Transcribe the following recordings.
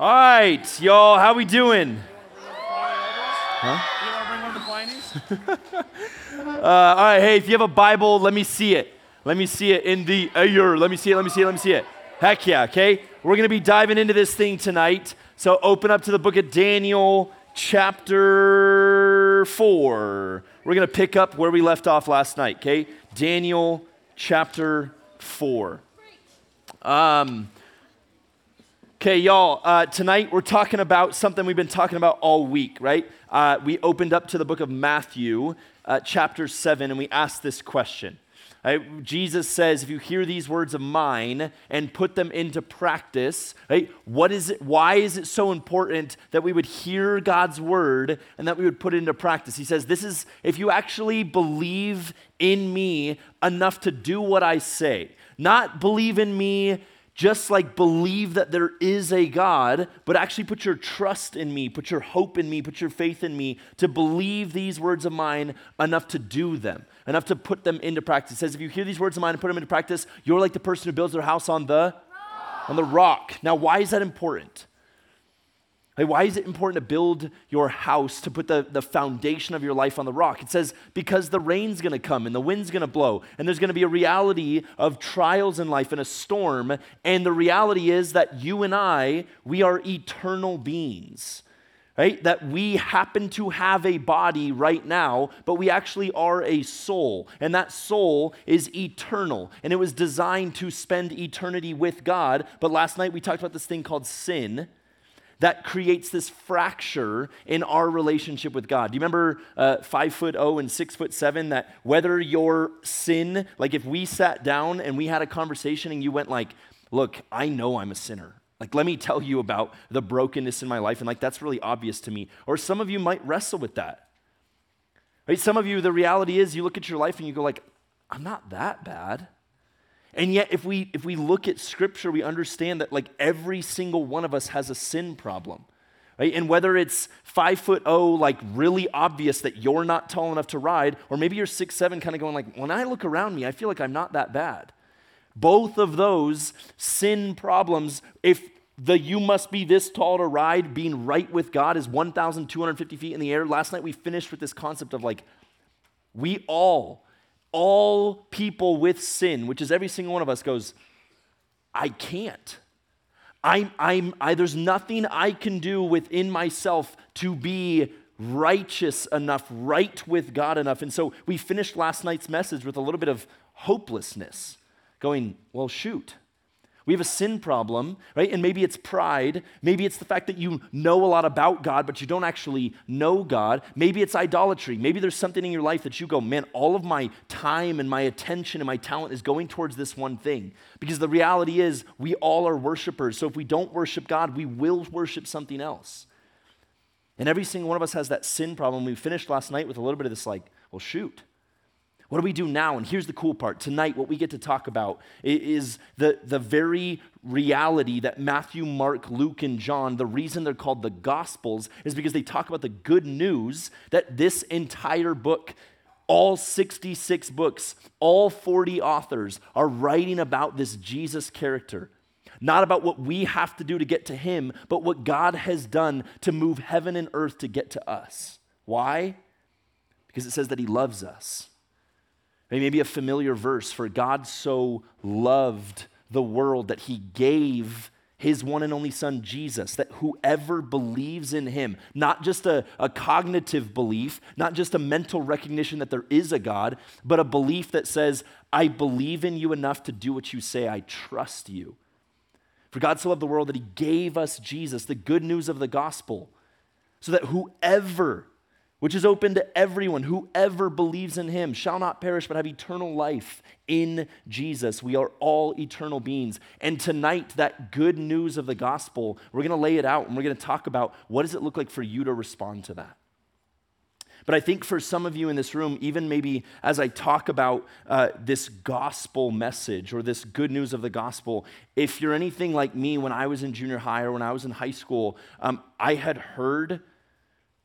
All right, y'all, how we doing? Huh? uh, all right, hey, if you have a Bible, let me see it. Let me see it in the air. Let me see it, let me see it, let me see it. Heck yeah, okay? We're going to be diving into this thing tonight. So open up to the book of Daniel, chapter 4. We're going to pick up where we left off last night, okay? Daniel, chapter 4. Um, Okay, y'all, uh, tonight we're talking about something we've been talking about all week, right? Uh, we opened up to the book of Matthew, uh, chapter 7, and we asked this question. Right? Jesus says, if you hear these words of mine and put them into practice, right, what is it, why is it so important that we would hear God's word and that we would put it into practice? He says, this is, if you actually believe in me enough to do what I say, not believe in me just like believe that there is a God, but actually put your trust in me, put your hope in me, put your faith in me to believe these words of mine enough to do them, enough to put them into practice. It says, if you hear these words of mine and put them into practice, you're like the person who builds their house on the rock. on the rock. Now, why is that important? Like, why is it important to build your house, to put the, the foundation of your life on the rock? It says, because the rain's gonna come and the wind's gonna blow, and there's gonna be a reality of trials in life and a storm. And the reality is that you and I, we are eternal beings. Right? That we happen to have a body right now, but we actually are a soul. And that soul is eternal. And it was designed to spend eternity with God. But last night we talked about this thing called sin that creates this fracture in our relationship with God. Do you remember uh, five foot oh and six foot seven? That whether your sin, like if we sat down and we had a conversation and you went like, "Look, I know I'm a sinner. Like, let me tell you about the brokenness in my life," and like that's really obvious to me. Or some of you might wrestle with that. Right? Some of you, the reality is, you look at your life and you go like, "I'm not that bad." And yet, if we, if we look at scripture, we understand that like every single one of us has a sin problem. Right? And whether it's five foot oh, like really obvious that you're not tall enough to ride, or maybe you're six seven, kind of going like, when I look around me, I feel like I'm not that bad. Both of those sin problems, if the you must be this tall to ride, being right with God is 1,250 feet in the air. Last night we finished with this concept of like, we all all people with sin, which is every single one of us, goes, I can't. I'm, I'm, I, there's nothing I can do within myself to be righteous enough, right with God enough. And so we finished last night's message with a little bit of hopelessness, going, well, shoot. We have a sin problem, right? And maybe it's pride. Maybe it's the fact that you know a lot about God, but you don't actually know God. Maybe it's idolatry. Maybe there's something in your life that you go, man, all of my time and my attention and my talent is going towards this one thing. Because the reality is, we all are worshipers. So if we don't worship God, we will worship something else. And every single one of us has that sin problem. We finished last night with a little bit of this, like, well, shoot. What do we do now? And here's the cool part. Tonight, what we get to talk about is the, the very reality that Matthew, Mark, Luke, and John, the reason they're called the Gospels is because they talk about the good news that this entire book, all 66 books, all 40 authors are writing about this Jesus character. Not about what we have to do to get to him, but what God has done to move heaven and earth to get to us. Why? Because it says that he loves us. Maybe a familiar verse for God so loved the world that he gave his one and only son Jesus, that whoever believes in him, not just a, a, cognitive belief, not just a mental recognition that there is a God, but a belief that says, I believe in you enough to do what you say, I trust you. For God so loved the world that he gave us Jesus, the good news of the gospel, so that whoever which is open to everyone. Whoever believes in him shall not perish but have eternal life in Jesus. We are all eternal beings. And tonight, that good news of the gospel, we're going to lay it out and we're going to talk about what does it look like for you to respond to that. But I think for some of you in this room, even maybe as I talk about uh, this gospel message or this good news of the gospel, if you're anything like me when I was in junior high or when I was in high school, um, I had heard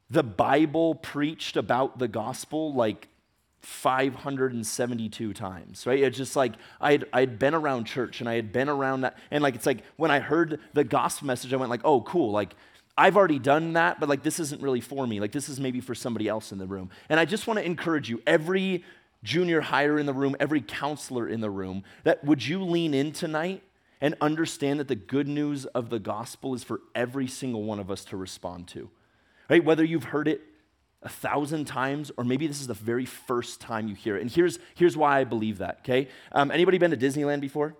the Bible preached about the gospel like 572 times, right? It's just like I'd, I'd been around church and I had been around that. And like, it's like when I heard the gospel message, I went like, oh, cool. Like, I've already done that, but like, this isn't really for me. Like, this is maybe for somebody else in the room. And I just want to encourage you, every junior higher in the room, every counselor in the room, that would you lean in tonight and understand that the good news of the gospel is for every single one of us to respond to, right? Whether you've heard it a thousand times, or maybe this is the very first time you hear it. And here's, here's why I believe that, okay? Um, anybody been to Disneyland before?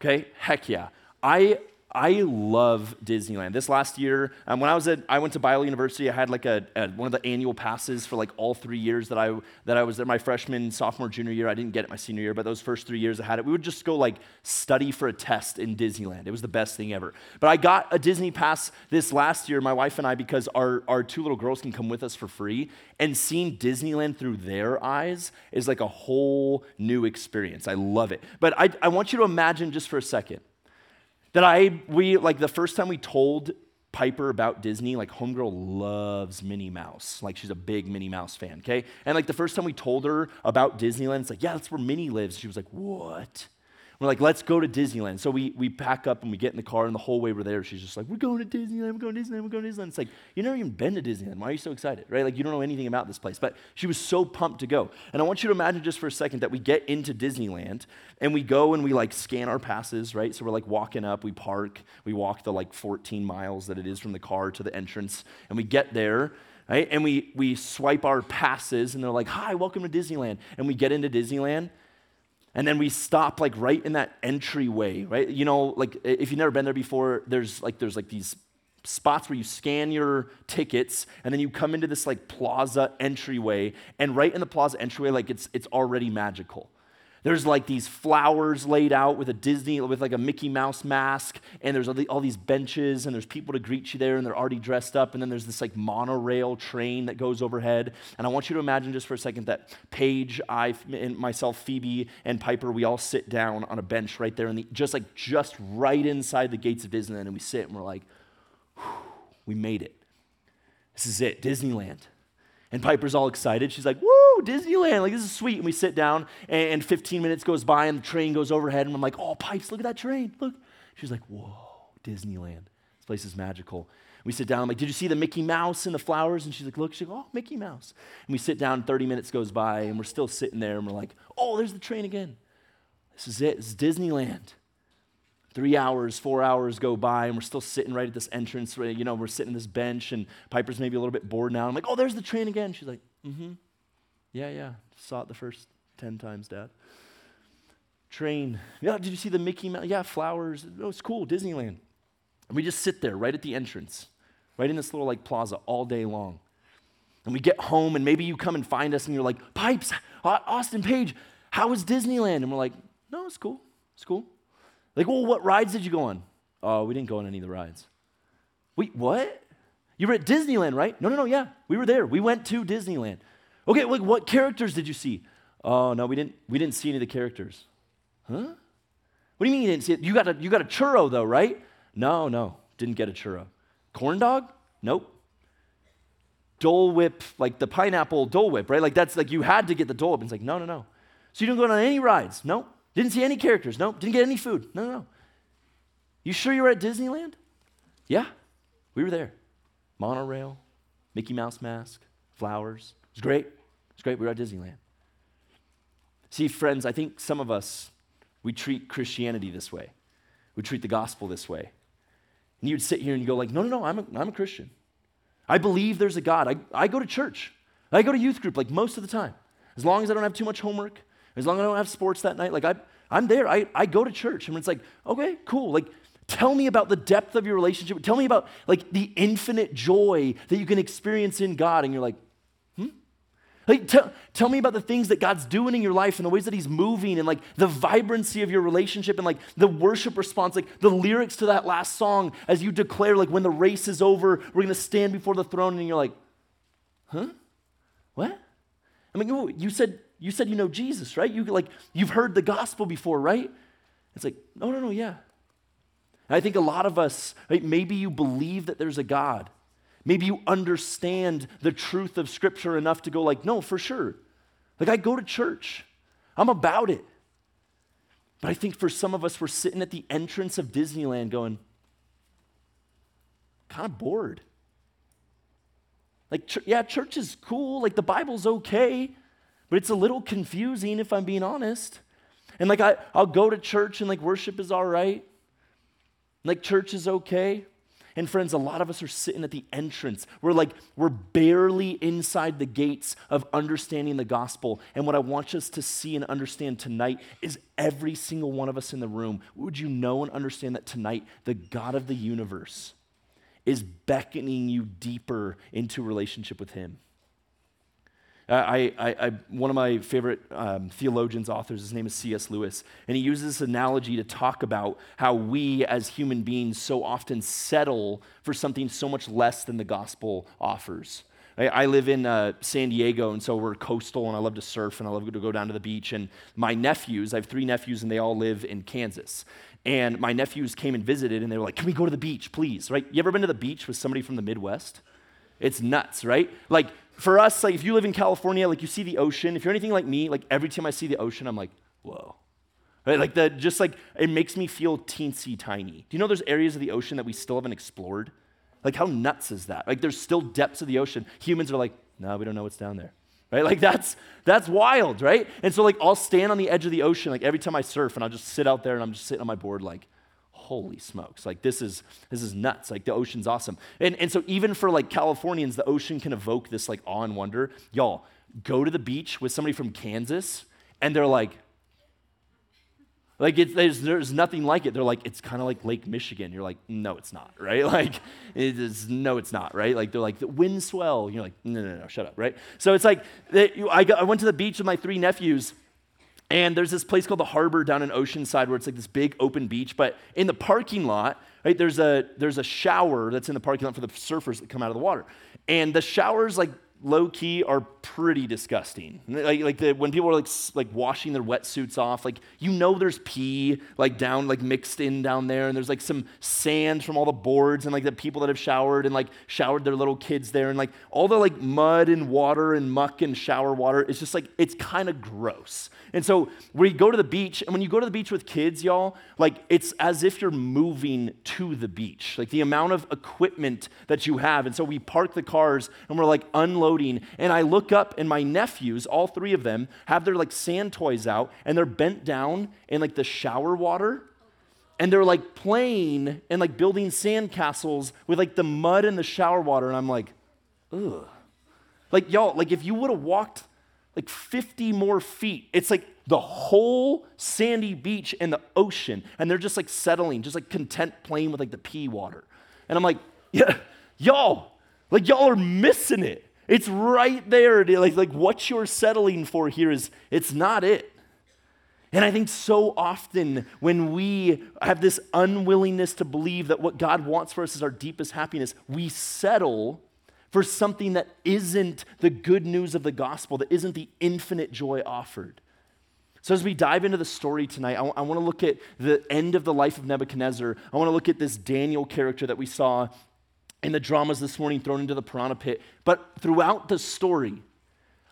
Okay, heck yeah. I I love Disneyland. This last year, um, when I was at, I went to Biola University. I had like a, a, one of the annual passes for like all three years that I that I was there. My freshman, sophomore, junior year. I didn't get it my senior year, but those first three years I had it. We would just go like study for a test in Disneyland. It was the best thing ever. But I got a Disney pass this last year, my wife and I, because our our two little girls can come with us for free. And seeing Disneyland through their eyes is like a whole new experience. I love it. But I, I want you to imagine just for a second that I, we, like the first time we told Piper about Disney, like Homegirl loves Minnie Mouse. Like she's a big Minnie Mouse fan, okay? And like the first time we told her about Disneyland, it's like, yeah, that's where Minnie lives. She was like, what? We're like, let's go to Disneyland. So we, we pack up and we get in the car, and the whole way we're there, she's just like, we're going to Disneyland, we're going to Disneyland, we're going to Disneyland. It's like, you've never even been to Disneyland. Why are you so excited, right? Like, you don't know anything about this place. But she was so pumped to go. And I want you to imagine just for a second that we get into Disneyland, and we go and we like scan our passes, right? So we're like walking up, we park, we walk the like 14 miles that it is from the car to the entrance, and we get there. Right? And we, we swipe our passes, and they're like, Hi, welcome to Disneyland. And we get into Disneyland, and then we stop like right in that entryway, right? You know, like if you've never been there before, there's like there's like these spots where you scan your tickets and then you come into this like plaza entryway and right in the plaza entryway like it's it's already magical there's like these flowers laid out with a Disney, with like a Mickey Mouse mask, and there's all, the, all, these benches, and there's people to greet you there, and they're already dressed up, and then there's this like monorail train that goes overhead. And I want you to imagine just for a second that Paige, I, and myself, Phoebe, and Piper, we all sit down on a bench right there, and the, just like just right inside the gates of Disneyland, and we sit and we're like, we made it. This is it, Disneyland. And Piper's all excited. She's like, woo, Disneyland. Like, this is sweet. And we sit down, and 15 minutes goes by, and the train goes overhead. And I'm like, oh, Pipes, look at that train. Look. She's like, whoa, Disneyland. This place is magical. We sit down, I'm like, did you see the Mickey Mouse and the flowers? And she's like, look, she's like, oh, Mickey Mouse. And we sit down, 30 minutes goes by, and we're still sitting there, and we're like, oh, there's the train again. This is it. Is Disneyland. Three hours, four hours go by, and we're still sitting right at this entrance. You know, we're sitting on this bench, and Piper's maybe a little bit bored now. I'm like, oh, there's the train again. She's like, mm hmm. Yeah, yeah. Saw it the first 10 times, Dad. Train. Yeah, did you see the Mickey Mouse? Yeah, flowers. Oh, it's cool, Disneyland. And we just sit there right at the entrance, right in this little like plaza all day long. And we get home, and maybe you come and find us, and you're like, Pipes, Austin Paige, how was Disneyland? And we're like, no, it's cool. It's cool. Like, well, what rides did you go on? Oh, we didn't go on any of the rides. Wait, what? You were at Disneyland, right? No, no, no, yeah. We were there. We went to Disneyland. Okay, like what characters did you see? Oh, no, we didn't we didn't see any of the characters. Huh? What do you mean you didn't see it? You got a you got a churro though, right? No, no, didn't get a churro. Corn dog? Nope. Dole Whip, like the pineapple Dole Whip, right? Like that's like you had to get the Dole Whip. It's like, no, no, no. So you didn't go on any rides? Nope. Didn't see any characters. Nope. Didn't get any food. No, no, no. You sure you were at Disneyland? Yeah, we were there. Monorail, Mickey Mouse mask, flowers. It was great. It was great. We were at Disneyland. See, friends, I think some of us, we treat Christianity this way. We treat the gospel this way. And you'd sit here and you go like, no, no, no, I'm a, I'm a Christian. I believe there's a God. I, I go to church. I go to youth group like most of the time. As long as I don't have too much homework, as long as I don't have sports that night, like I, I'm there. I, I go to church. And it's like, okay, cool. Like, tell me about the depth of your relationship. Tell me about like the infinite joy that you can experience in God. And you're like, hmm? Like, tell, tell me about the things that God's doing in your life and the ways that He's moving and like the vibrancy of your relationship and like the worship response, like the lyrics to that last song as you declare, like, when the race is over, we're going to stand before the throne. And you're like, huh? What? I mean, you said you said you know Jesus, right? You like you've heard the gospel before, right? It's like, no, no, no, yeah. And I think a lot of us, right, maybe you believe that there's a God. Maybe you understand the truth of Scripture enough to go like, no, for sure. Like, I go to church, I'm about it. But I think for some of us, we're sitting at the entrance of Disneyland going, kind of bored. Like, ch- yeah, church is cool. Like, the Bible's okay, but it's a little confusing if I'm being honest. And like, I, I'll go to church and like worship is all right. Like, church is okay. And friends, a lot of us are sitting at the entrance. We're like, we're barely inside the gates of understanding the gospel. And what I want us to see and understand tonight is every single one of us in the room, would you know and understand that tonight the God of the universe is beckoning you deeper into relationship with Him? I, I, I, one of my favorite um, theologians, authors, his name is C.S. Lewis, and he uses this analogy to talk about how we as human beings so often settle for something so much less than the gospel offers. I, I live in uh, San Diego, and so we're coastal, and I love to surf, and I love to go down to the beach. And my nephews, I have three nephews, and they all live in Kansas. And my nephews came and visited, and they were like, Can we go to the beach, please? Right? You ever been to the beach with somebody from the Midwest? It's nuts, right? Like, for us, like if you live in California, like you see the ocean, if you're anything like me, like every time I see the ocean, I'm like, whoa. Right? Like the just like it makes me feel teensy tiny. Do you know there's areas of the ocean that we still haven't explored? Like how nuts is that? Like there's still depths of the ocean. Humans are like, no, we don't know what's down there. Right? Like that's that's wild, right? And so like I'll stand on the edge of the ocean like every time I surf and I'll just sit out there and I'm just sitting on my board like, holy smokes. Like this is this is nuts. Like the ocean's awesome. And, and so even for like californians the ocean can evoke this like awe and wonder. Y'all go to the beach with somebody from kansas and they're like like it's, there's, there's nothing like it. They're like it's kind of like lake michigan. You're like no it's not right? Like it is no it's not right? Like they're like the wind swell. You're like no no no shut up right? So it's like I, I went to the beach with my three nephews and there's this place called the Harbor down in Oceanside where it's like this big open beach. But in the parking lot, right, there's a, there's a shower that's in the parking lot for the surfers that come out of the water. And the shower's like low key are pretty disgusting. Like, like the, when people are like, like washing their wetsuits off, like you know there's pee like down, like mixed in down there, and there's like some sand from all the boards and like the people that have showered and like showered their little kids there, and like all the like mud and water and muck and shower water. It's just like it's kind of gross. And so we go to the beach, and when you go to the beach with kids, y'all, like it's as if you're moving to the beach. Like the amount of equipment that you have. And so we park the cars and we're like unloading. And I look up, and my nephews, all three of them, have their like sand toys out, and they're bent down in like the shower water. And they're like playing and like building sand castles with like the mud and the shower water. And I'm like, ugh. Like, y'all, like if you would have walked like 50 more feet. It's like the whole sandy beach and the ocean. And they're just like settling, just like content playing with like the pee water. And I'm like, yeah, y'all, like y'all are missing it. It's right there. Like, like what you're settling for here is it's not it. And I think so often when we have this unwillingness to believe that what God wants for us is our deepest happiness, we settle for something that isn't the good news of the gospel, that isn't the infinite joy offered. So, as we dive into the story tonight, I, w- I want to look at the end of the life of Nebuchadnezzar. I want to look at this Daniel character that we saw in the dramas this morning thrown into the piranha pit. But throughout the story,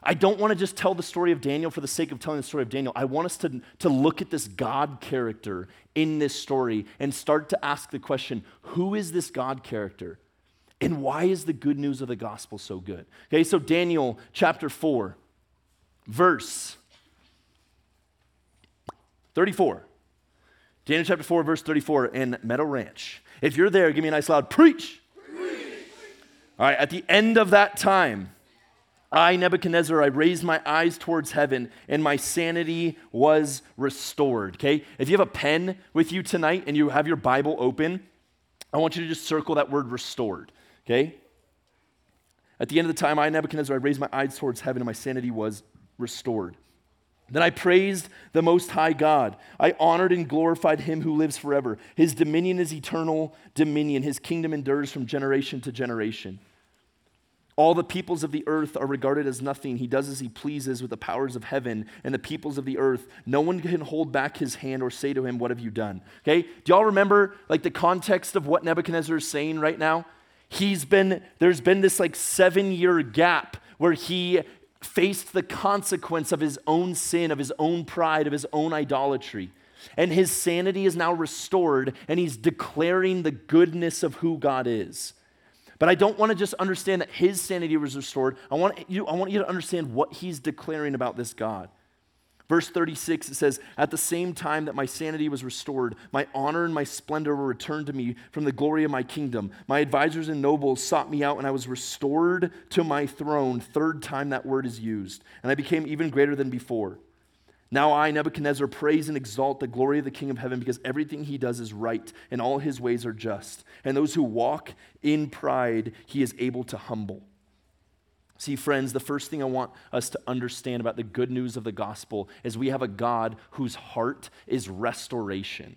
I don't want to just tell the story of Daniel for the sake of telling the story of Daniel. I want us to, to look at this God character in this story and start to ask the question who is this God character? And why is the good news of the gospel so good? Okay, so Daniel chapter 4, verse 34. Daniel chapter 4, verse 34 in Meadow Ranch. If you're there, give me a nice loud preach. All right, at the end of that time, I, Nebuchadnezzar, I raised my eyes towards heaven and my sanity was restored. Okay? If you have a pen with you tonight and you have your Bible open, I want you to just circle that word restored. Okay? At the end of the time, I, Nebuchadnezzar, I raised my eyes towards heaven and my sanity was restored. Then I praised the Most High God. I honored and glorified him who lives forever. His dominion is eternal dominion, his kingdom endures from generation to generation. All the peoples of the earth are regarded as nothing. He does as he pleases with the powers of heaven and the peoples of the earth. No one can hold back his hand or say to him, What have you done? Okay? Do y'all remember like the context of what Nebuchadnezzar is saying right now? he's been, there's been this like seven year gap where he faced the consequence of his own sin, of his own pride, of his own idolatry. And his sanity is now restored, and he's declaring the goodness of who God is. But I don't want to just understand that his sanity was restored. I want you, I want you to understand what he's declaring about this God. Verse 36, it says, At the same time that my sanity was restored, my honor and my splendor were returned to me from the glory of my kingdom. My advisors and nobles sought me out, and I was restored to my throne. Third time that word is used. And I became even greater than before. Now I, Nebuchadnezzar, praise and exalt the glory of the King of heaven because everything he does is right and all his ways are just. And those who walk in pride, he is able to humble. See, friends, the first thing I want us to understand about the good news of the gospel is we have a God whose heart is restoration.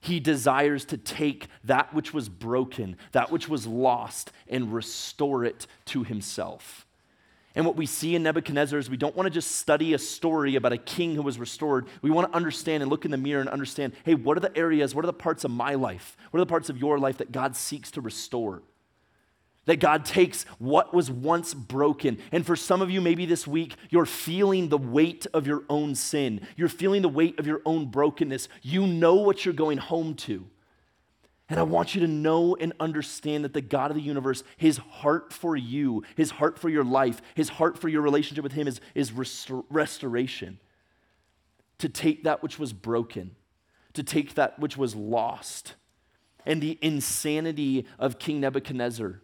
He desires to take that which was broken, that which was lost, and restore it to himself. And what we see in Nebuchadnezzar is we don't want to just study a story about a king who was restored. We want to understand and look in the mirror and understand hey, what are the areas, what are the parts of my life, what are the parts of your life that God seeks to restore? That God takes what was once broken. And for some of you, maybe this week, you're feeling the weight of your own sin. You're feeling the weight of your own brokenness. You know what you're going home to. And I want you to know and understand that the God of the universe, his heart for you, his heart for your life, his heart for your relationship with him is, is restor- restoration. To take that which was broken, to take that which was lost. And the insanity of King Nebuchadnezzar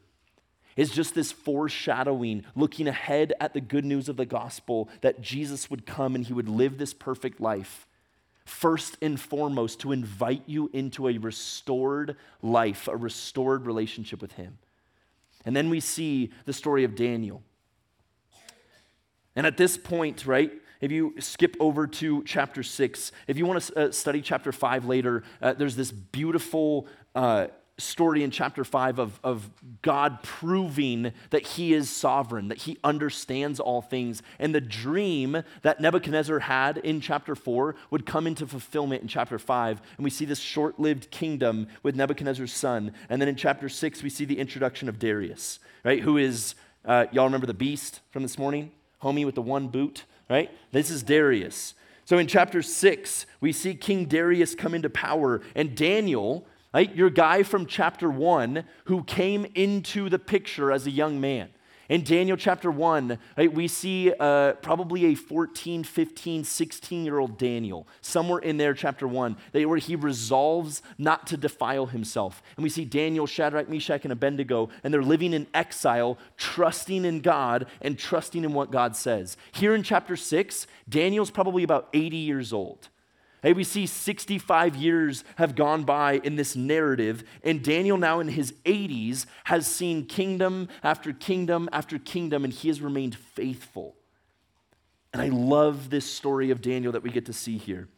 is just this foreshadowing, looking ahead at the good news of the gospel that Jesus would come and he would live this perfect life first and foremost to invite you into a restored life, a restored relationship with Him. And then we see the story of Daniel. And at this point, right, if you skip over to chapter six, if you want to uh, study chapter five later, uh, there's this beautiful uh, story in chapter 5 of, of God proving that he is sovereign, that he understands all things. And the dream that Nebuchadnezzar had in chapter 4 would come into fulfillment in chapter 5. And we see this short lived kingdom with Nebuchadnezzar's son. And then in chapter 6, we see the introduction of Darius, right? Who is, uh, y'all remember the beast from this morning? Homie with the one boot, right? This is Darius. So in chapter 6, we see King Darius come into power, and Daniel right? Your guy from chapter 1 who came into the picture as a young man. In Daniel chapter 1, right, we see uh, probably a 14, 15, 16 year old Daniel, somewhere in there, chapter 1, where he resolves not to defile himself. And we see Daniel, Shadrach, Meshach, and Abednego, and they're living in exile, trusting in God and trusting in what God says. Here in chapter 6, Daniel's probably about 80 years old. Hey, we see 65 years have gone by in this narrative, and Daniel, now in his 80s, has seen kingdom after kingdom after kingdom, and he has remained faithful. And I love this story of Daniel that we get to see here.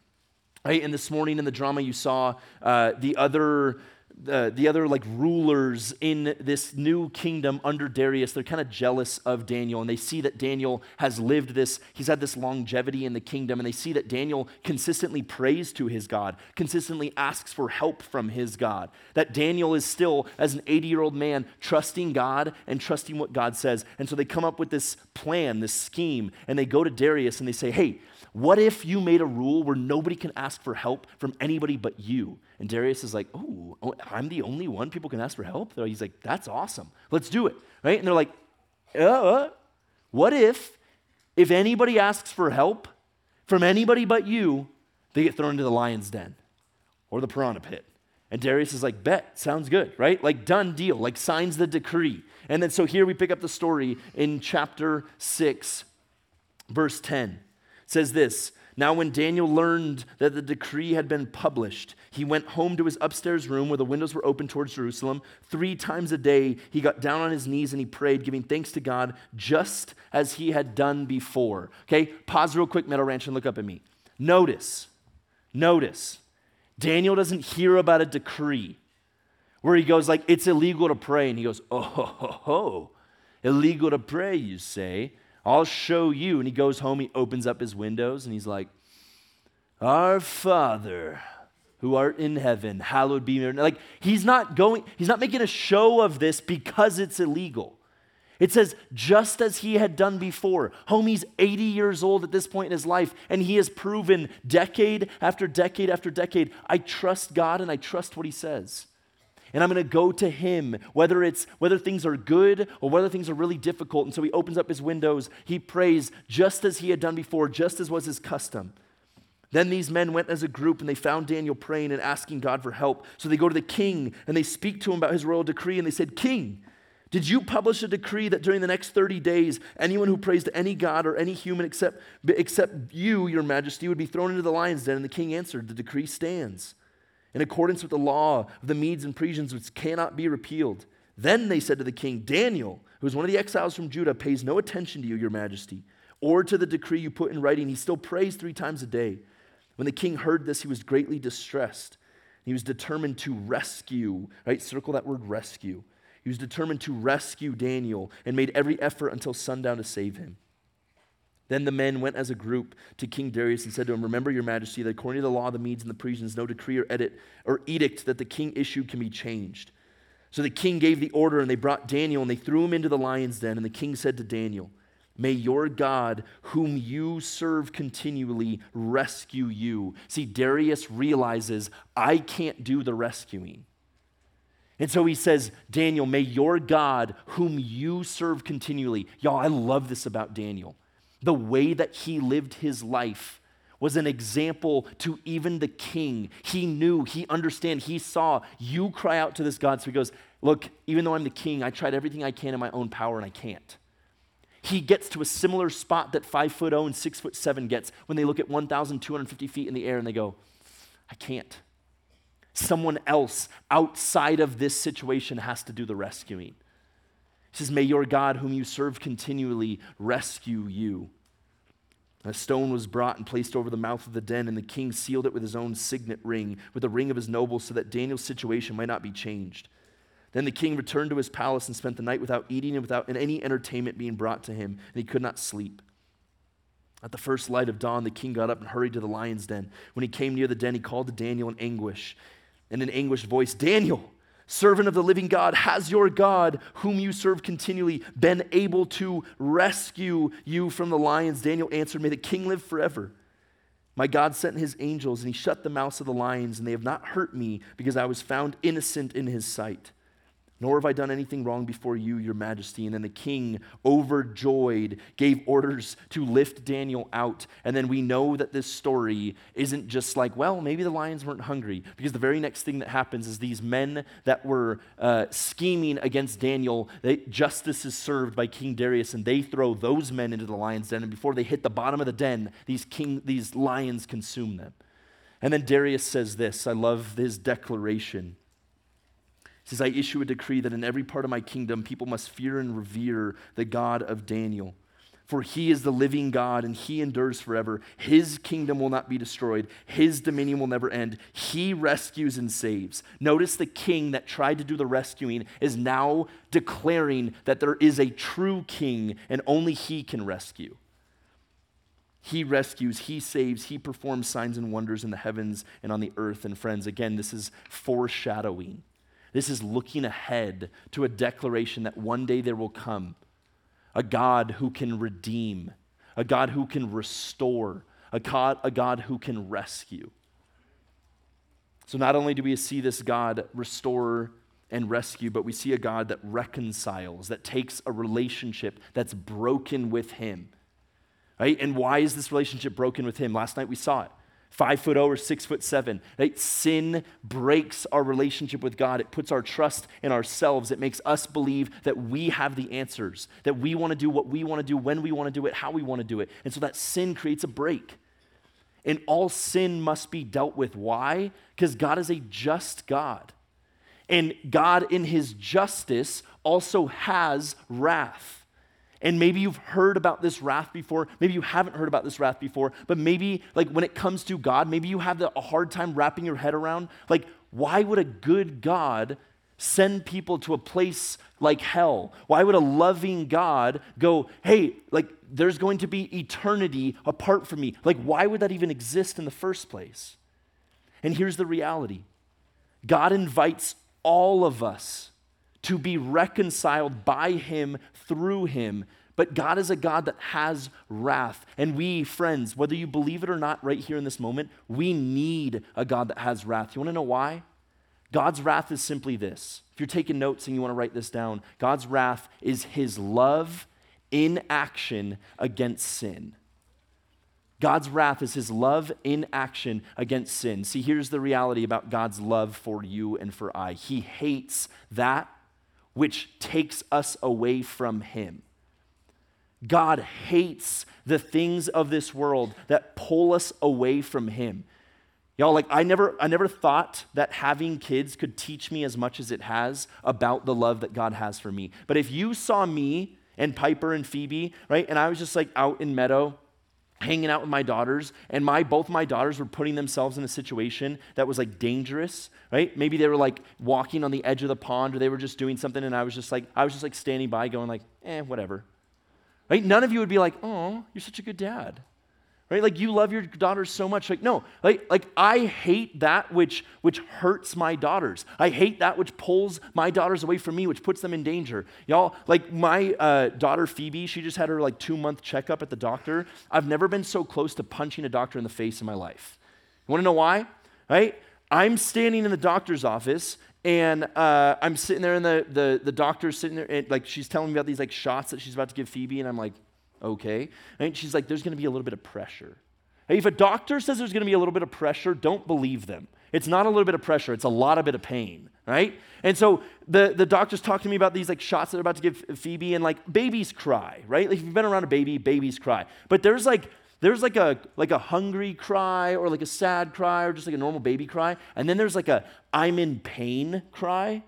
Right? And this morning in the drama, you saw uh, the other uh, the other like rulers in this new kingdom under Darius, they're kind of jealous of Daniel and they see that Daniel has lived this, he's had this longevity in the kingdom, and they see that Daniel consistently prays to his God, consistently asks for help from his God. That Daniel is still, as an 80 year old man, trusting God and trusting what God says. And so they come up with this plan, this scheme, and they go to Darius and they say, Hey, what if you made a rule where nobody can ask for help from anybody but you? And Darius is like, oh, I'm the only one people can ask for help? He's like, that's awesome. Let's do it. Right? And they're like, uh, what if, if anybody asks for help from anybody but you, they get thrown into the lion's den or the piranha pit? And Darius is like, bet, sounds good, right? Like, done deal, like, signs the decree. And then so here we pick up the story in chapter 6, verse 10 says this Now, when Daniel learned that the decree had been published, he went home to his upstairs room where the windows were open towards Jerusalem. Three times a day, he got down on his knees and he prayed, giving thanks to God, just as he had done before. Okay, pause real quick, Meadow Ranch, and look up at me. Notice, notice, Daniel doesn't hear about a decree where he goes like, it's illegal to pray. And he goes, oh, ho, ho, ho. illegal to pray, you say? I'll show you. And he goes home, he opens up his windows, and he's like, Our Father who art in heaven, hallowed be your name. Like he's not going, he's not making a show of this because it's illegal. It says, just as he had done before. Homie's 80 years old at this point in his life, and he has proven decade after decade after decade I trust God and I trust what he says. And I'm going to go to him, whether it's whether things are good or whether things are really difficult. And so he opens up his windows, he prays just as he had done before, just as was his custom. Then these men went as a group and they found Daniel praying and asking God for help. So they go to the king and they speak to him about his royal decree and they said, King, did you publish a decree that during the next 30 days, anyone who prays to any god or any human except, except you, your majesty, would be thrown into the lion's den? And the king answered, The decree stands in accordance with the law of the Medes and Persians, which cannot be repealed. Then they said to the king, Daniel, who is one of the exiles from Judah, pays no attention to you, your majesty, or to the decree you put in writing. He still prays three times a day. When the king heard this, he was greatly distressed. He was determined to rescue, right? Circle that word rescue he was determined to rescue Daniel and made every effort until sundown to save him. Then the men went as a group to King Darius and said to him, Remember, your majesty, that according to the law of the Medes and the Persians, no decree or edit or edict that the king issued can be changed. So the king gave the order, and they brought Daniel and they threw him into the lion's den. And the king said to Daniel, May your God, whom you serve continually, rescue you. See, Darius realizes, I can't do the rescuing. And so he says, Daniel, may your God, whom you serve continually, y'all, I love this about Daniel. The way that he lived his life was an example to even the king. He knew, he understand, he saw you cry out to this God. So he goes, Look, even though I'm the king, I tried everything I can in my own power and I can't. He gets to a similar spot that five foot oh and six foot seven gets when they look at 1,250 feet in the air and they go, I can't someone else outside of this situation has to do the rescuing. He says, May your God, whom you serve continually, rescue you. A stone was brought and placed over the mouth of the den, and the king sealed it with his own signet ring, with the ring of his nobles, so that Daniel's situation might not be changed. Then the king returned to his palace and spent the night without eating and without any entertainment being brought to him, and he could not sleep. At the first light of dawn, the king got up and hurried to the lion's den. When he came near the den, he called to Daniel in anguish in an anguished voice Daniel, servant of the living God, has your God, whom you serve continually, been able to rescue you from the lions? Daniel answered, May the king live forever. My God sent his angels, and he shut the mouths of the lions, and they have not hurt me because I was found innocent in his sight nor have I done anything wrong before you, your majesty. And then the king, overjoyed, gave orders to lift Daniel out. And then we know that this story isn't just like, well, maybe the lions weren't hungry, because the very next thing that happens is these men that were uh, scheming against Daniel, they, justice is served by King Darius, and they throw those men into the lion's den. And before they hit the bottom of the den, these, king, these lions consume them. And then Darius says this I love his declaration. Says, I issue a decree that in every part of my kingdom people must fear and revere the God of Daniel. For he is the living God and he endures forever. His kingdom will not be destroyed, his dominion will never end. He rescues and saves. Notice the king that tried to do the rescuing is now declaring that there is a true king and only he can rescue. He rescues, he saves, he performs signs and wonders in the heavens and on the earth. And friends, again, this is foreshadowing. This is looking ahead to a declaration that one day there will come a God who can redeem, a God who can restore, a God, a God who can rescue. So not only do we see this God restore and rescue, but we see a God that reconciles, that takes a relationship that's broken with Him. Right? And why is this relationship broken with Him? Last night we saw it five foot over, six foot seven. Right? Sin breaks our relationship with God. It puts our trust in ourselves. It makes us believe that we have the answers, that we want to do what we want to do, when we want to do it, how we want to do it. And so that sin creates a break. And all sin must be dealt with. Why? Because God is a just God. And God, in his justice, also has wrath. And maybe you've heard about this wrath before. Maybe you haven't heard about this wrath before. But maybe, like, when it comes to God, maybe you have a hard time wrapping your head around, like, why would a good God send people to a place like hell? Why would a loving God go, hey, like, there's going to be eternity apart from me? Like, why would that even exist in the first place? And here's the reality God invites all of us to be reconciled by him through him. But God is a God that has wrath. And we, friends, whether you believe it or not, right here in this moment, we need a God that has wrath. You want to know why? God's wrath is simply this. If you're taking notes and you want to write this down, God's wrath is his love in action against sin. God's wrath is his love in action against sin. See, here's the reality about God's love for you and for I He hates that which takes us away from him. God hates the things of this world that pull us away from him. Y'all, like I never, I never thought that having kids could teach me as much as it has about the love that God has for me. But if you saw me and Piper and Phoebe, right, and I was just like out in Meadow, hanging out with my daughters, and my both my daughters were putting themselves in a situation that was like dangerous, right? Maybe they were like walking on the edge of the pond, or they were just doing something, and I was just like, I was just like standing by, going like, eh, whatever. Right? None of you would be like, oh, you're such a good dad right? Like you love your daughters so much like no like like i hate that which which hurts my daughters. I hate that which pulls my daughters away from me which puts them in danger. Y'all like my uh, daughter phoebe she just had her like two month checkup at the doctor. I've never been so close to punching a doctor in the face in my life. You want to know why? Right? I'm standing in the doctor's office and uh, i'm sitting there and the, the, the doctor's sitting there and like she's telling me about these like shots that she's about to give phoebe and i'm like okay? And she's like, there's going to be a little bit of pressure. If a doctor says there's going to be a little bit of pressure, don't believe them. It's not a little bit of pressure, it's a lot of bit of pain, right? And so the, the doctors talk to me about these like shots that they're about to give Phoebe, and like babies cry, right? Like if you've been around a baby, babies cry. But there's like there's like a like a hungry cry or like a sad cry or just like a normal baby cry. And then there's like a I'm in pain cry.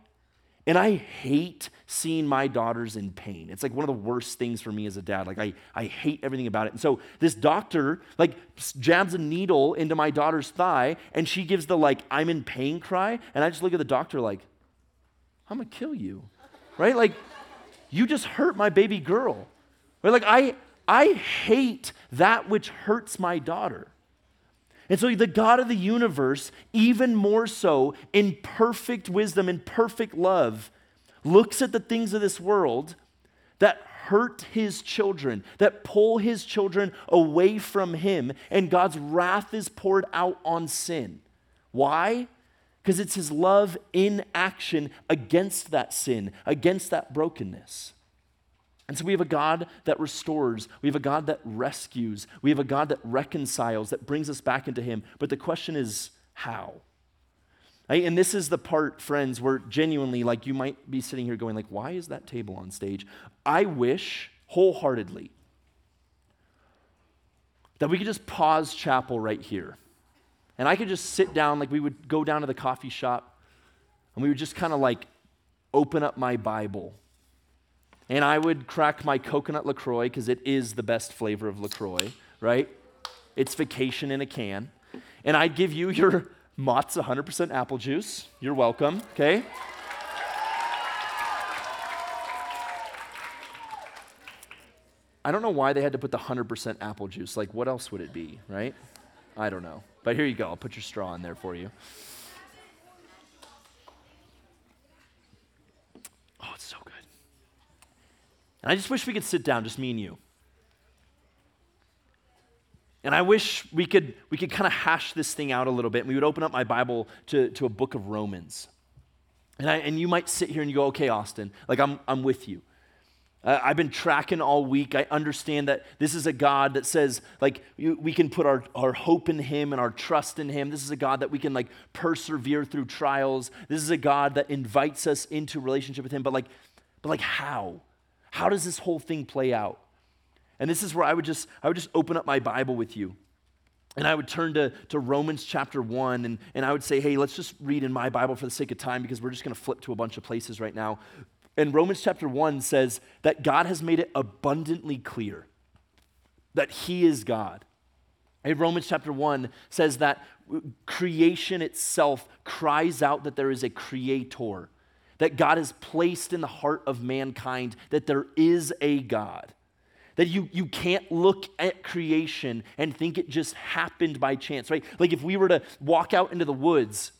And I hate seeing my daughters in pain. It's like one of the worst things for me as a dad. Like I, I hate everything about it. And so this doctor like jabs a needle into my daughter's thigh and she gives the like I'm in pain cry. And I just look at the doctor like, I'm gonna kill you. Right? Like, you just hurt my baby girl. Right? Like I I hate that which hurts my daughter. And so the God of the universe, even more so in perfect wisdom and perfect love, looks at the things of this world that hurt his children, that pull his children away from him, and God's wrath is poured out on sin. Why? Because it's his love in action against that sin, against that brokenness. And so we have a God that restores. We have a God that rescues. We have a God that reconciles, that brings us back into Him. But the question is, how? Right? And this is the part, friends, where genuinely, like you might be sitting here going, like, why is that table on stage? I wish wholeheartedly that we could just pause chapel right here. And I could just sit down, like we would go down to the coffee shop, and we would just kind of like open up my Bible and I would crack my coconut LaCroix because it is the best flavor of LaCroix, right? It's vacation in a can. And I'd give you your Mott's 100% apple juice. You're welcome, okay? I don't know why they had to put the 100% apple juice. Like, what else would it be, right? I don't know. But here you go. I'll put your straw in there for you. And I just wish we could sit down, just me and you. And I wish we could, we could kind of hash this thing out a little bit. And we would open up my Bible to, to a book of Romans. And, I, and you might sit here and you go, okay, Austin, like I'm, I'm with you. Uh, I've been tracking all week. I understand that this is a God that says, like, you, we can put our, our hope in Him and our trust in Him. This is a God that we can, like, persevere through trials. This is a God that invites us into relationship with Him. But, like, but, like, how? How does this whole thing play out? And this is where I would just, I would just open up my Bible with you. And I would turn to, to Romans chapter 1, and, and I would say, hey, let's just read in my Bible for the sake of time because we're just going to flip to a bunch of places right now. And Romans chapter 1 says that God has made it abundantly clear that He is God. And Romans chapter 1 says that creation itself cries out that there is a creator that God has placed in the heart of mankind that there is a God. That you, you can't look at creation and think it just happened by chance, right? Like if we were to walk out into the woods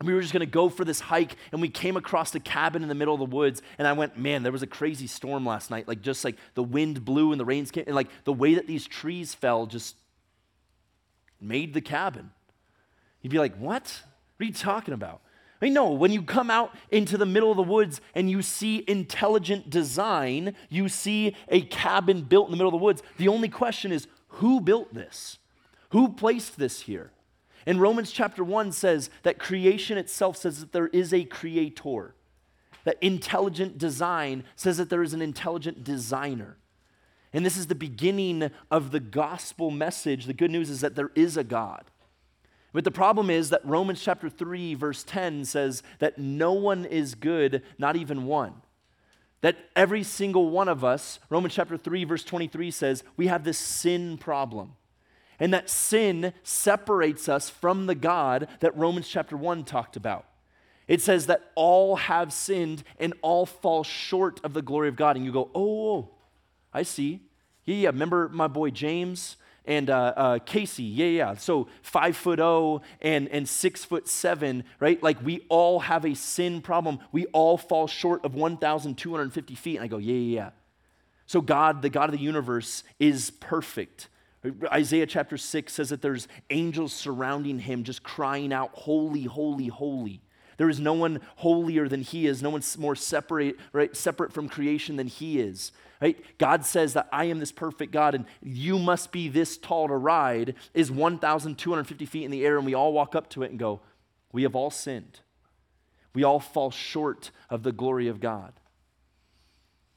and we were just to go for this hike and we came across a cabin in the middle of the woods and i went man there was a crazy storm last night like just like the wind blew and the rains came and like the way that these trees fell just made the cabin you'd be like what what are you talking about I mean, no, when you come out into the middle of the woods and you see intelligent design, you see a cabin built in the middle of the woods, the only question is who built this? Who placed this here? And Romans chapter 1 says that creation itself says that there is a creator. That intelligent design says that there is an intelligent designer. And this is the beginning of the gospel message. The good news is that there is a God. But the problem is that Romans chapter 3, verse 10 says that no one is good, not even one. That every single one of us, Romans chapter 3, verse 23 says, we have this sin problem. And that sin separates us from the God that Romans chapter 1 talked about. It says that all have sinned and all fall short of the glory of God. And you go, oh, oh, oh I see. Yeah, yeah. Remember my boy James and uh, uh, Casey? Yeah, yeah. So five foot oh and, and six foot seven, right? Like we all have a sin problem. We all fall short of 1,250 feet. And I go, yeah, yeah, yeah. So God, the God of the universe, is perfect. Isaiah chapter 6 says that there's angels surrounding him, just crying out, Holy, holy, holy. There is no one holier than he is, no one more separate, right, separate from creation than he is. Right? God says that I am this perfect God and you must be this tall to ride is 1,250 feet in the air, and we all walk up to it and go, We have all sinned. We all fall short of the glory of God.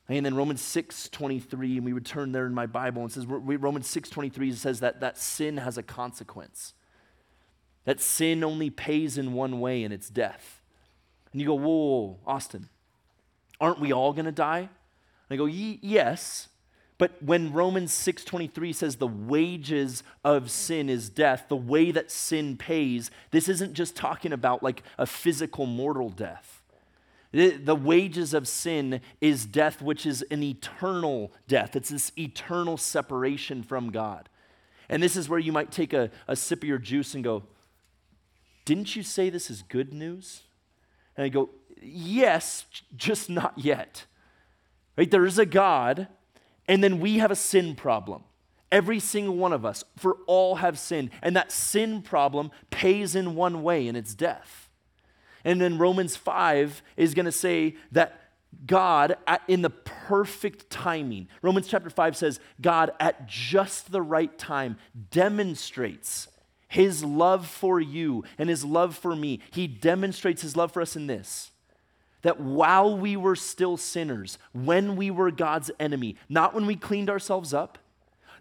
And then Romans 6 23, and we would turn there in my Bible and says, Romans 6 23 says that, that sin has a consequence. That sin only pays in one way, and it's death. And you go, whoa, whoa, whoa Austin, aren't we all going to die? And I go, yes. But when Romans 6:23 says the wages of sin is death, the way that sin pays, this isn't just talking about like a physical mortal death. The wages of sin is death, which is an eternal death. It's this eternal separation from God. And this is where you might take a, a sip of your juice and go, Didn't you say this is good news? And I go, Yes, just not yet. Right? There is a God, and then we have a sin problem. Every single one of us, for all have sinned. And that sin problem pays in one way, and it's death. And then Romans 5 is going to say that God, at, in the perfect timing, Romans chapter 5 says, God, at just the right time, demonstrates his love for you and his love for me. He demonstrates his love for us in this that while we were still sinners, when we were God's enemy, not when we cleaned ourselves up,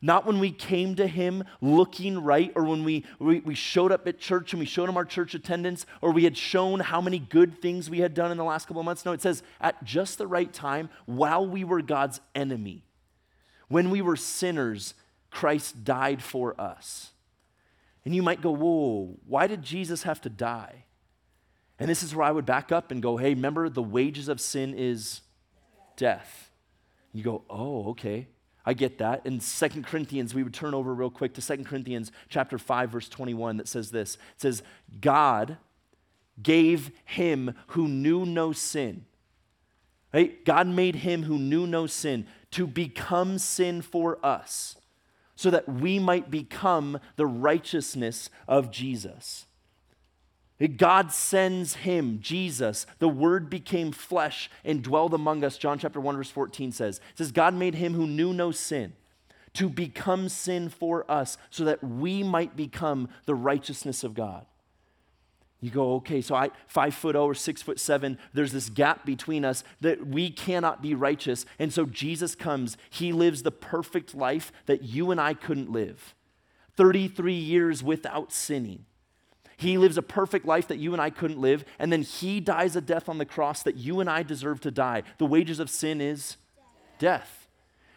not when we came to him looking right, or when we, we, we, showed up at church and we showed him our church attendance, or we had shown how many good things we had done in the last couple of months. No, it says at just the right time, while we were God's enemy, when we were sinners, Christ died for us. And you might go, whoa, why did Jesus have to die? And this is where I would back up and go, hey, remember the wages of sin is death. You go, oh, okay. I get that. In Second Corinthians, we would turn over real quick to Second Corinthians chapter 5, verse 21, that says this. It says, God gave him who knew no sin. Right? God made him who knew no sin to become sin for us, so that we might become the righteousness of Jesus. God sends him, Jesus. The word became flesh and dwelled among us. John chapter 1, verse 14 says, It says, God made him who knew no sin to become sin for us so that we might become the righteousness of God. You go, okay, so I five foot oh or six foot seven, there's this gap between us that we cannot be righteous. And so Jesus comes, he lives the perfect life that you and I couldn't live. 33 years without sinning. He lives a perfect life that you and I couldn't live, and then he dies a death on the cross that you and I deserve to die. The wages of sin is death.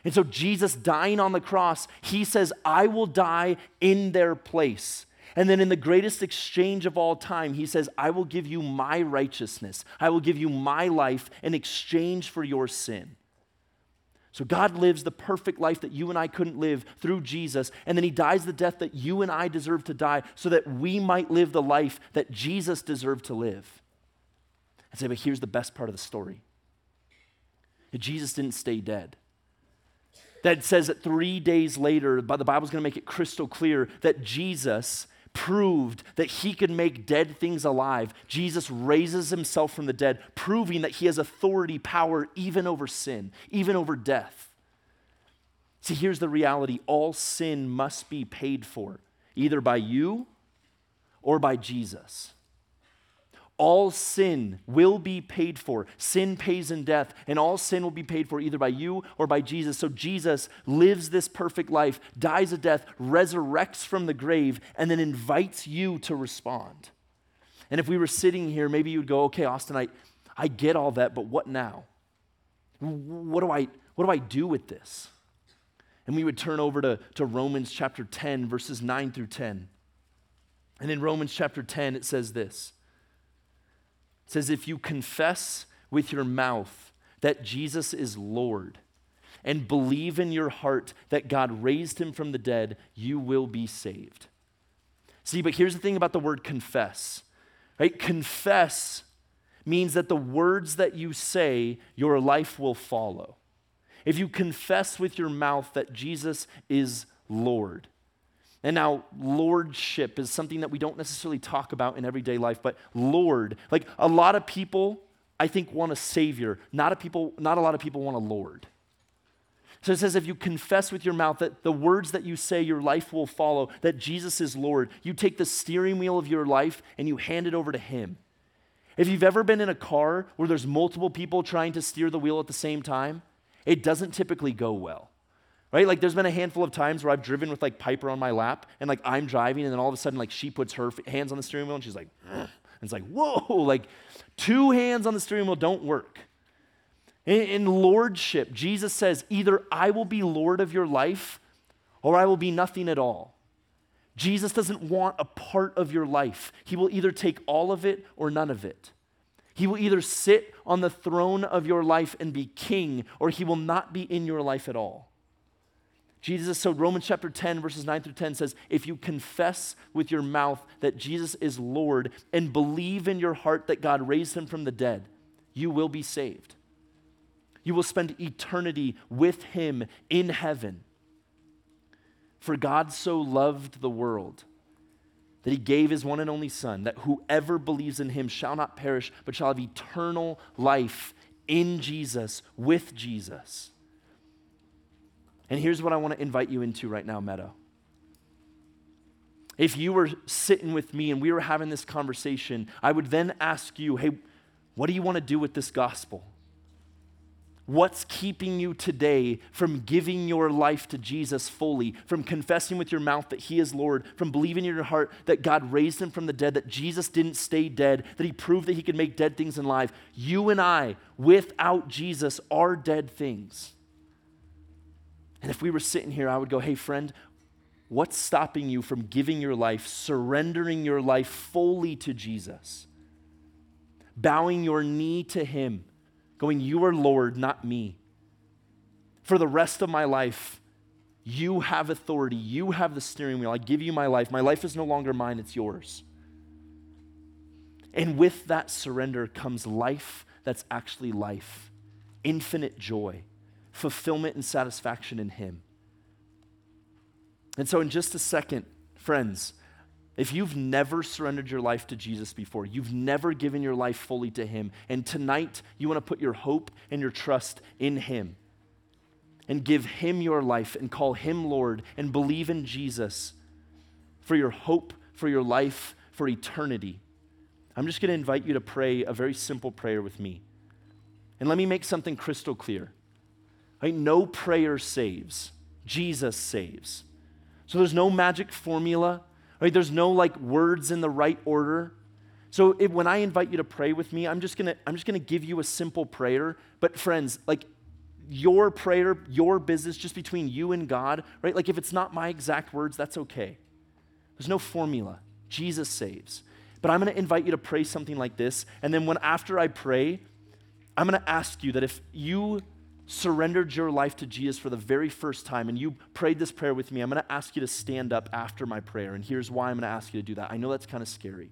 And so, Jesus dying on the cross, he says, I will die in their place. And then, in the greatest exchange of all time, he says, I will give you my righteousness. I will give you my life in exchange for your sin. So God lives the perfect life that you and I couldn't live through Jesus, and then he dies the death that you and I deserve to die so that we might live the life that Jesus deserved to live. And say, but here's the best part of the story. That Jesus didn't stay dead. That says that three days later, the Bible's gonna make it crystal clear that Jesus proved that he could make dead things alive. Jesus raises himself from the dead, proving that he has authority, power, even over sin, even over death. See, here's the reality all sin must be paid for, either by you or by Jesus all sin will be paid for. Sin pays in death, and all sin will be paid for either by you or by Jesus. So Jesus lives this perfect life, dies a death, resurrects from the grave, and then invites you to respond. And if we were sitting here, maybe you'd go, okay, Austin, I, I get all that, but what now? What do I, what do, I do with this? And we would turn over to, to Romans chapter 10, verses 9 through 10. And in Romans chapter 10, it says this. Says, If you confess with your mouth that Jesus is Lord and believe in your heart that God raised him from the dead, you will be saved. See, but here's the thing about the word confess, right? Confess means that the words that you say, your life will follow. If you confess with your mouth that Jesus is Lord, and now, lordship is something that we don't necessarily talk about in everyday life, but Lord, like a lot of people, I think, want a savior. Not a, people, not a lot of people want a Lord. So it says, if you confess with your mouth that the words that you say, your life will follow, that Jesus is Lord, you take the steering wheel of your life and you hand it over to Him. If you've ever been in a car where there's multiple people trying to steer the wheel at the same time, it doesn't typically go well right? Like there's been a handful of times where i've driven with like piper on my lap and like i'm driving and then all of a sudden like she puts her hands on the steering wheel and she's like and it's like whoa like two hands on the steering wheel don't work. In, in lordship jesus says either i will be lord of your life or i will be nothing at all. Jesus doesn't want a part of your life. He will either take all of it or none of it. He will either sit on the throne of your life and be king, or he will not be in your life at all. Jesus, so Romans chapter 10, verses 9 through 10 says, If you confess with your mouth that Jesus is Lord and believe in your heart that God raised him from the dead, you will be saved. You will spend eternity with him in heaven. For God so loved the world that he gave his one and only Son, that whoever believes in him shall not perish, but shall have eternal life in Jesus, with Jesus. And here's what I want to invite you into right now, Meadow. If you were sitting with me and we were having this conversation, I would then ask you, hey, what do you want to do with this gospel? What's keeping you today from giving your life to Jesus fully, from confessing with your mouth that He is Lord, from believing in your heart that God raised Him from the dead, that Jesus didn't stay dead, that He proved that He could make dead things alive? You and I, without Jesus, are dead things. And if we were sitting here, I would go, hey, friend, what's stopping you from giving your life, surrendering your life fully to Jesus? Bowing your knee to Him, going, You are Lord, not me. For the rest of my life, you have authority. You have the steering wheel. I give you my life. My life is no longer mine, it's yours. And with that surrender comes life that's actually life, infinite joy fulfillment and satisfaction in Him. And so, in just a second, friends, if you've never surrendered your life to Jesus before, you've never given your life fully to Him, and tonight you want to put your hope and your trust in Him and give Him your life and call Him Lord and believe in Jesus for your hope, for your life, for eternity, I'm just going to invite you to pray a very simple prayer with me. And let me make something crystal clear. Right? No prayer saves. Jesus saves. So there's no magic formula. Right? There's no like words in the right order. So if, when I invite you to pray with me, I'm just gonna I'm just gonna give you a simple prayer. But friends, like your prayer, your business, just between you and God, right? Like if it's not my exact words, that's okay. There's no formula. Jesus saves. But I'm gonna invite you to pray something like this, and then when after I pray, I'm gonna ask you that if you surrendered your life to Jesus for the very first time and you prayed this prayer with me, I'm going to ask you to stand up after my prayer. And here's why I'm going to ask you to do that. I know that's kind of scary.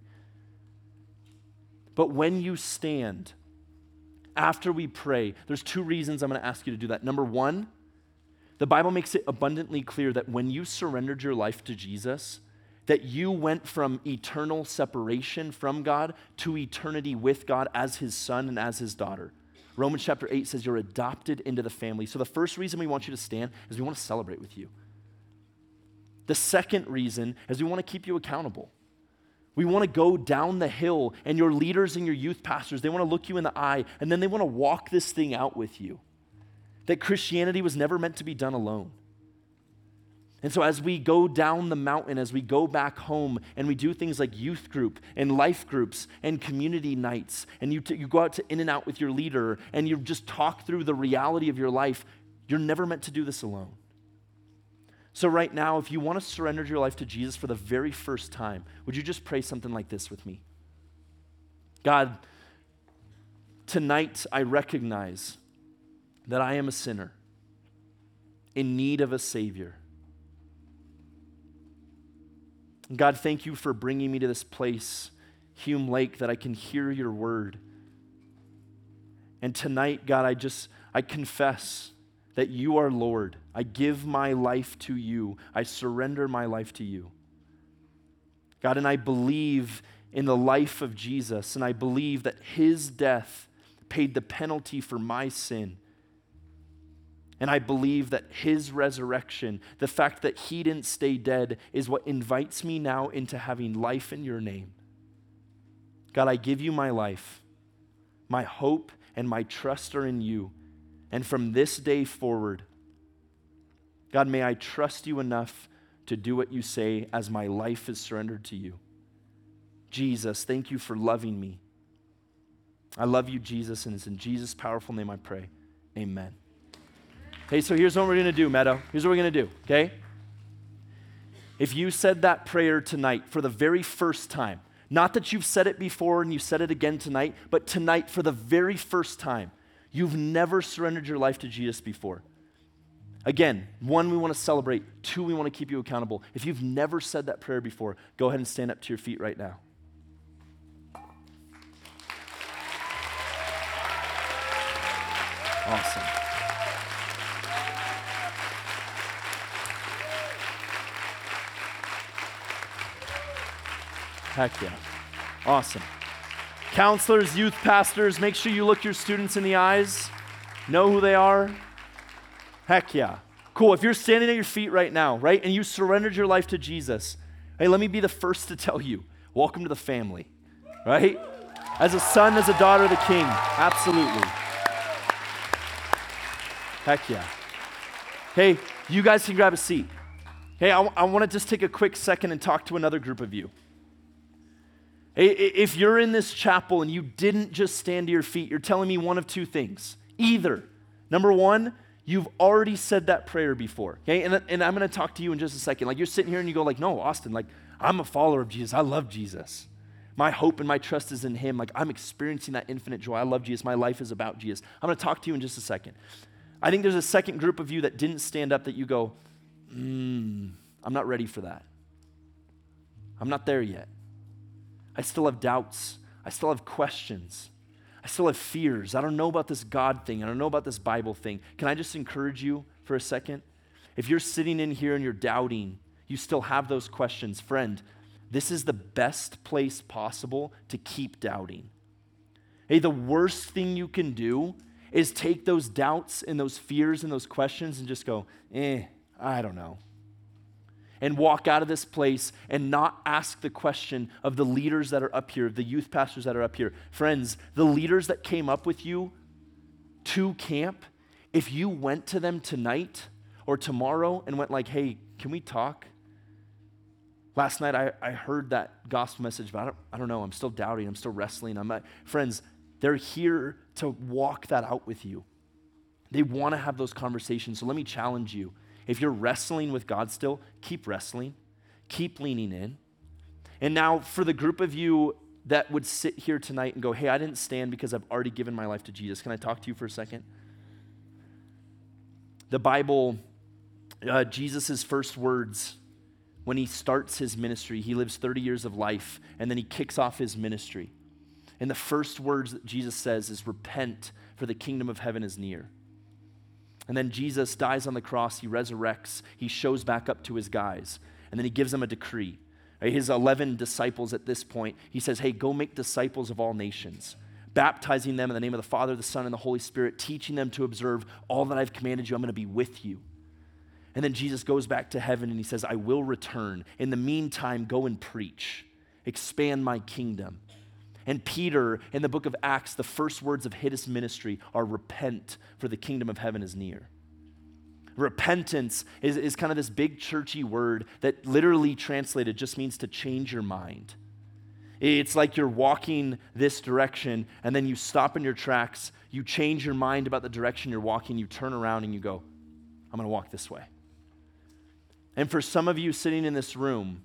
But when you stand after we pray, there's two reasons I'm going to ask you to do that. Number one, the Bible makes it abundantly clear that when you surrendered your life to Jesus, that you went from eternal separation from God to eternity with God as his son and as his daughter. Romans chapter 8 says you're adopted into the family. So the first reason we want you to stand is we want to celebrate with you. The second reason is we want to keep you accountable. We want to go down the hill, and your leaders and your youth pastors, they want to look you in the eye, and then they want to walk this thing out with you. That Christianity was never meant to be done alone. And so, as we go down the mountain, as we go back home, and we do things like youth group and life groups and community nights, and you, t- you go out to In-N-Out with your leader, and you just talk through the reality of your life, you're never meant to do this alone. So, right now, if you want to surrender your life to Jesus for the very first time, would you just pray something like this with me? God, tonight I recognize that I am a sinner in need of a Savior. God, thank you for bringing me to this place, Hume Lake, that I can hear your word. And tonight, God, I just, I confess that you are Lord. I give my life to you. I surrender my life to you. God, and I believe in the life of Jesus, and I believe that his death paid the penalty for my sin and I believe that his resurrection, the fact that he didn't stay dead, is what invites me now into having life in your name. God, I give you my life. My hope and my trust are in you. And from this day forward, God, may I trust you enough to do what you say as my life is surrendered to you. Jesus, thank you for loving me. I love you, Jesus, and it's in Jesus' powerful name I pray. Amen. Okay, so here's what we're going to do, Meadow. Here's what we're going to do, okay? If you said that prayer tonight for the very first time, not that you've said it before and you said it again tonight, but tonight for the very first time, you've never surrendered your life to Jesus before. Again, one, we want to celebrate. Two, we want to keep you accountable. If you've never said that prayer before, go ahead and stand up to your feet right now. Awesome. Heck yeah. Awesome. Counselors, youth pastors, make sure you look your students in the eyes, know who they are. Heck yeah. Cool. If you're standing at your feet right now, right, and you surrendered your life to Jesus, hey, let me be the first to tell you welcome to the family, right? As a son, as a daughter of the king, absolutely. Heck yeah. Hey, you guys can grab a seat. Hey, I, I want to just take a quick second and talk to another group of you. If you're in this chapel and you didn't just stand to your feet, you're telling me one of two things. Either, number one, you've already said that prayer before, okay? And, and I'm gonna talk to you in just a second. Like you're sitting here and you go like, no, Austin, like I'm a follower of Jesus. I love Jesus. My hope and my trust is in him. Like I'm experiencing that infinite joy. I love Jesus. My life is about Jesus. I'm gonna talk to you in just a second. I think there's a second group of you that didn't stand up that you go, mm, I'm not ready for that. I'm not there yet. I still have doubts. I still have questions. I still have fears. I don't know about this God thing. I don't know about this Bible thing. Can I just encourage you for a second? If you're sitting in here and you're doubting, you still have those questions, friend, this is the best place possible to keep doubting. Hey, the worst thing you can do is take those doubts and those fears and those questions and just go, eh, I don't know and walk out of this place and not ask the question of the leaders that are up here, the youth pastors that are up here. Friends, the leaders that came up with you to camp, if you went to them tonight or tomorrow and went like, hey, can we talk? Last night I, I heard that gospel message, but I don't, I don't know. I'm still doubting. I'm still wrestling. I'm not. Friends, they're here to walk that out with you. They want to have those conversations. So let me challenge you if you're wrestling with God still, keep wrestling, keep leaning in. And now, for the group of you that would sit here tonight and go, Hey, I didn't stand because I've already given my life to Jesus, can I talk to you for a second? the Bible, uh, Jesus' first words when he starts his ministry, he lives 30 years of life, and then he kicks off his ministry. And the first words that Jesus says is, Repent, for the kingdom of heaven is near. And then Jesus dies on the cross, he resurrects, he shows back up to his guys, and then he gives them a decree. His 11 disciples at this point, he says, Hey, go make disciples of all nations, baptizing them in the name of the Father, the Son, and the Holy Spirit, teaching them to observe all that I've commanded you. I'm going to be with you. And then Jesus goes back to heaven and he says, I will return. In the meantime, go and preach, expand my kingdom. And Peter, in the book of Acts, the first words of his ministry are repent, for the kingdom of heaven is near. Repentance is, is kind of this big churchy word that literally translated just means to change your mind. It's like you're walking this direction and then you stop in your tracks, you change your mind about the direction you're walking, you turn around and you go, I'm going to walk this way. And for some of you sitting in this room,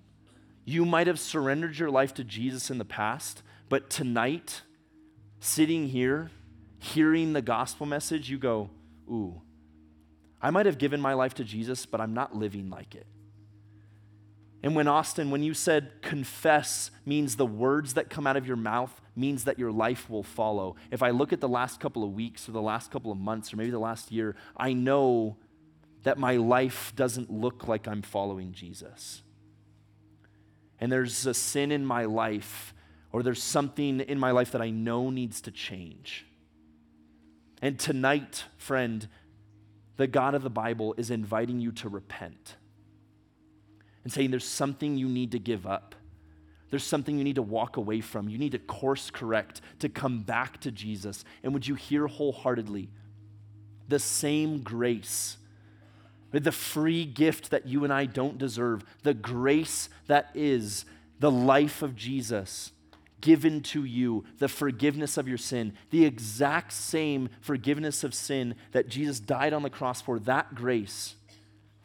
you might have surrendered your life to Jesus in the past, but tonight, sitting here, hearing the gospel message, you go, Ooh, I might have given my life to Jesus, but I'm not living like it. And when Austin, when you said confess means the words that come out of your mouth means that your life will follow. If I look at the last couple of weeks or the last couple of months or maybe the last year, I know that my life doesn't look like I'm following Jesus. And there's a sin in my life or there's something in my life that I know needs to change. And tonight, friend, the God of the Bible is inviting you to repent and saying there's something you need to give up. There's something you need to walk away from. You need to course correct to come back to Jesus. And would you hear wholeheartedly the same grace, the free gift that you and I don't deserve, the grace that is the life of Jesus given to you the forgiveness of your sin, the exact same forgiveness of sin that Jesus died on the cross for, that grace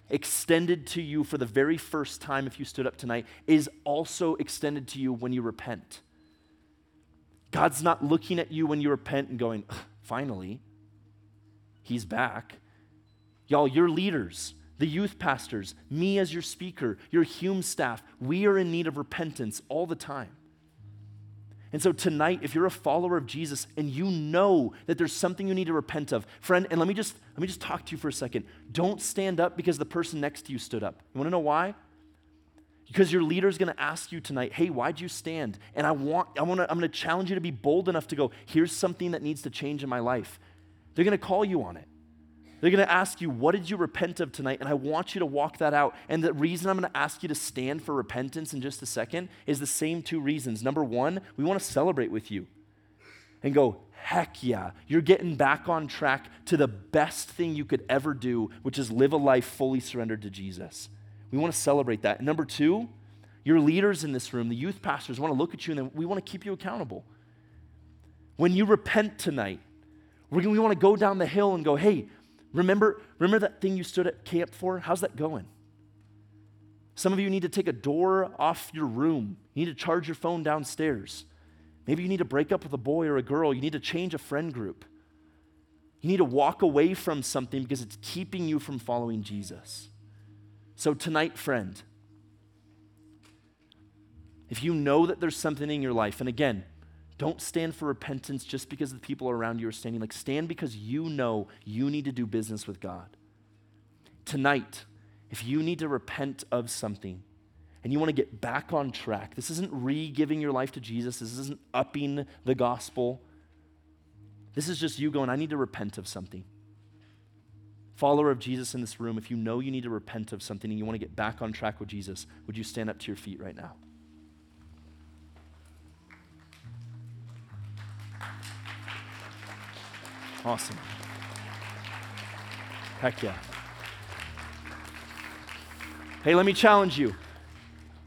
extended to you for the very first time if you stood up tonight is also extended to you when you repent. God's not looking at you when you repent and going, finally, he's back. Y'all, you're leaders the youth pastors, me as your speaker, your Hume staff, we are in need of repentance all the time. And so tonight, if you're a follower of Jesus and you know that there's something you need to repent of, friend, and let me just let me just talk to you for a second. Don't stand up because the person next to you stood up. You want to know why? Because your leader is going to ask you tonight, "Hey, why'd you stand?" And I want I want to I'm going to challenge you to be bold enough to go, "Here's something that needs to change in my life." They're going to call you on it. They're going to ask you, What did you repent of tonight? And I want you to walk that out. And the reason I'm going to ask you to stand for repentance in just a second is the same two reasons. Number one, we want to celebrate with you and go, Heck yeah, you're getting back on track to the best thing you could ever do, which is live a life fully surrendered to Jesus. We want to celebrate that. Number two, your leaders in this room, the youth pastors, want to look at you and we want to keep you accountable. When you repent tonight, we want to go down the hill and go, hey, Remember, remember that thing you stood at camp for? How's that going? Some of you need to take a door off your room. You need to charge your phone downstairs. Maybe you need to break up with a boy or a girl. You need to change a friend group. You need to walk away from something because it's keeping you from following Jesus. So, tonight, friend, if you know that there's something in your life, and again, don't stand for repentance just because the people around you are standing. Like, stand because you know you need to do business with God. Tonight, if you need to repent of something and you want to get back on track, this isn't re giving your life to Jesus, this isn't upping the gospel. This is just you going, I need to repent of something. Follower of Jesus in this room, if you know you need to repent of something and you want to get back on track with Jesus, would you stand up to your feet right now? Awesome. Heck yeah. Hey, let me challenge you.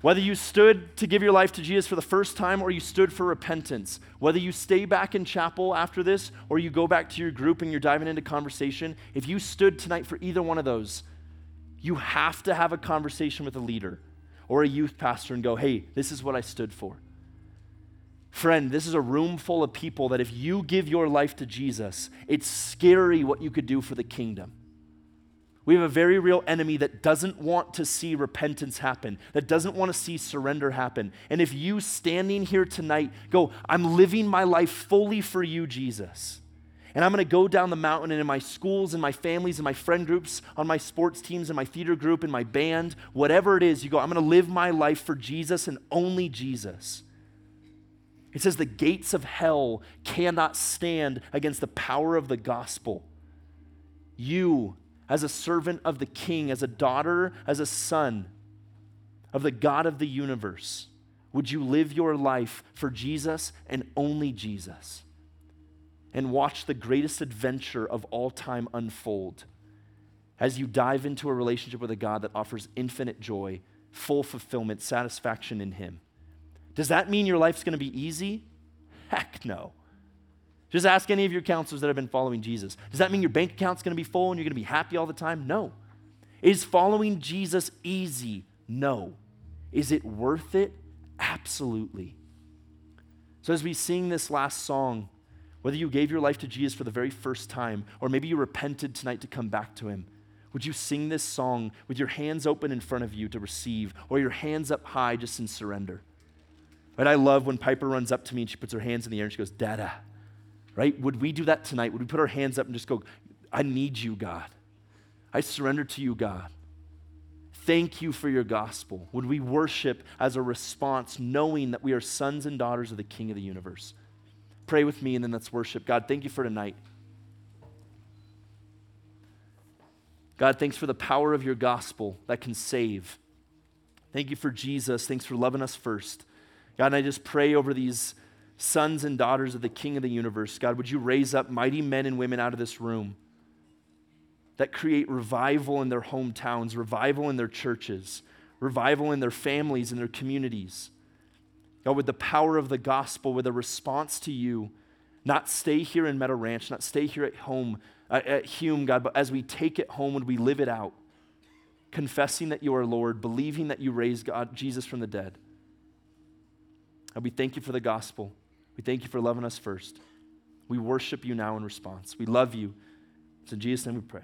Whether you stood to give your life to Jesus for the first time or you stood for repentance, whether you stay back in chapel after this or you go back to your group and you're diving into conversation, if you stood tonight for either one of those, you have to have a conversation with a leader or a youth pastor and go, hey, this is what I stood for. Friend, this is a room full of people that if you give your life to Jesus, it's scary what you could do for the kingdom. We have a very real enemy that doesn't want to see repentance happen, that doesn't want to see surrender happen. And if you standing here tonight go, I'm living my life fully for you, Jesus, and I'm going to go down the mountain and in my schools and my families and my friend groups, on my sports teams and my theater group and my band, whatever it is, you go, I'm going to live my life for Jesus and only Jesus. It says the gates of hell cannot stand against the power of the gospel. You, as a servant of the king, as a daughter, as a son of the God of the universe, would you live your life for Jesus and only Jesus? And watch the greatest adventure of all time unfold as you dive into a relationship with a God that offers infinite joy, full fulfillment, satisfaction in Him. Does that mean your life's going to be easy? Heck no. Just ask any of your counselors that have been following Jesus. Does that mean your bank account's going to be full and you're going to be happy all the time? No. Is following Jesus easy? No. Is it worth it? Absolutely. So, as we sing this last song, whether you gave your life to Jesus for the very first time, or maybe you repented tonight to come back to Him, would you sing this song with your hands open in front of you to receive, or your hands up high just in surrender? Right? I love when Piper runs up to me and she puts her hands in the air and she goes, Dada. Right? Would we do that tonight? Would we put our hands up and just go, I need you, God. I surrender to you, God. Thank you for your gospel. Would we worship as a response, knowing that we are sons and daughters of the King of the universe? Pray with me and then let's worship. God, thank you for tonight. God, thanks for the power of your gospel that can save. Thank you for Jesus. Thanks for loving us first. God, and I just pray over these sons and daughters of the King of the universe. God, would you raise up mighty men and women out of this room that create revival in their hometowns, revival in their churches, revival in their families and their communities. God, with the power of the gospel, with a response to you, not stay here in Meadow Ranch, not stay here at home, uh, at Hume, God, but as we take it home, would we live it out, confessing that you are Lord, believing that you raised God, Jesus from the dead. And we thank you for the gospel. We thank you for loving us first. We worship you now in response. We love you. It's in Jesus' name we pray.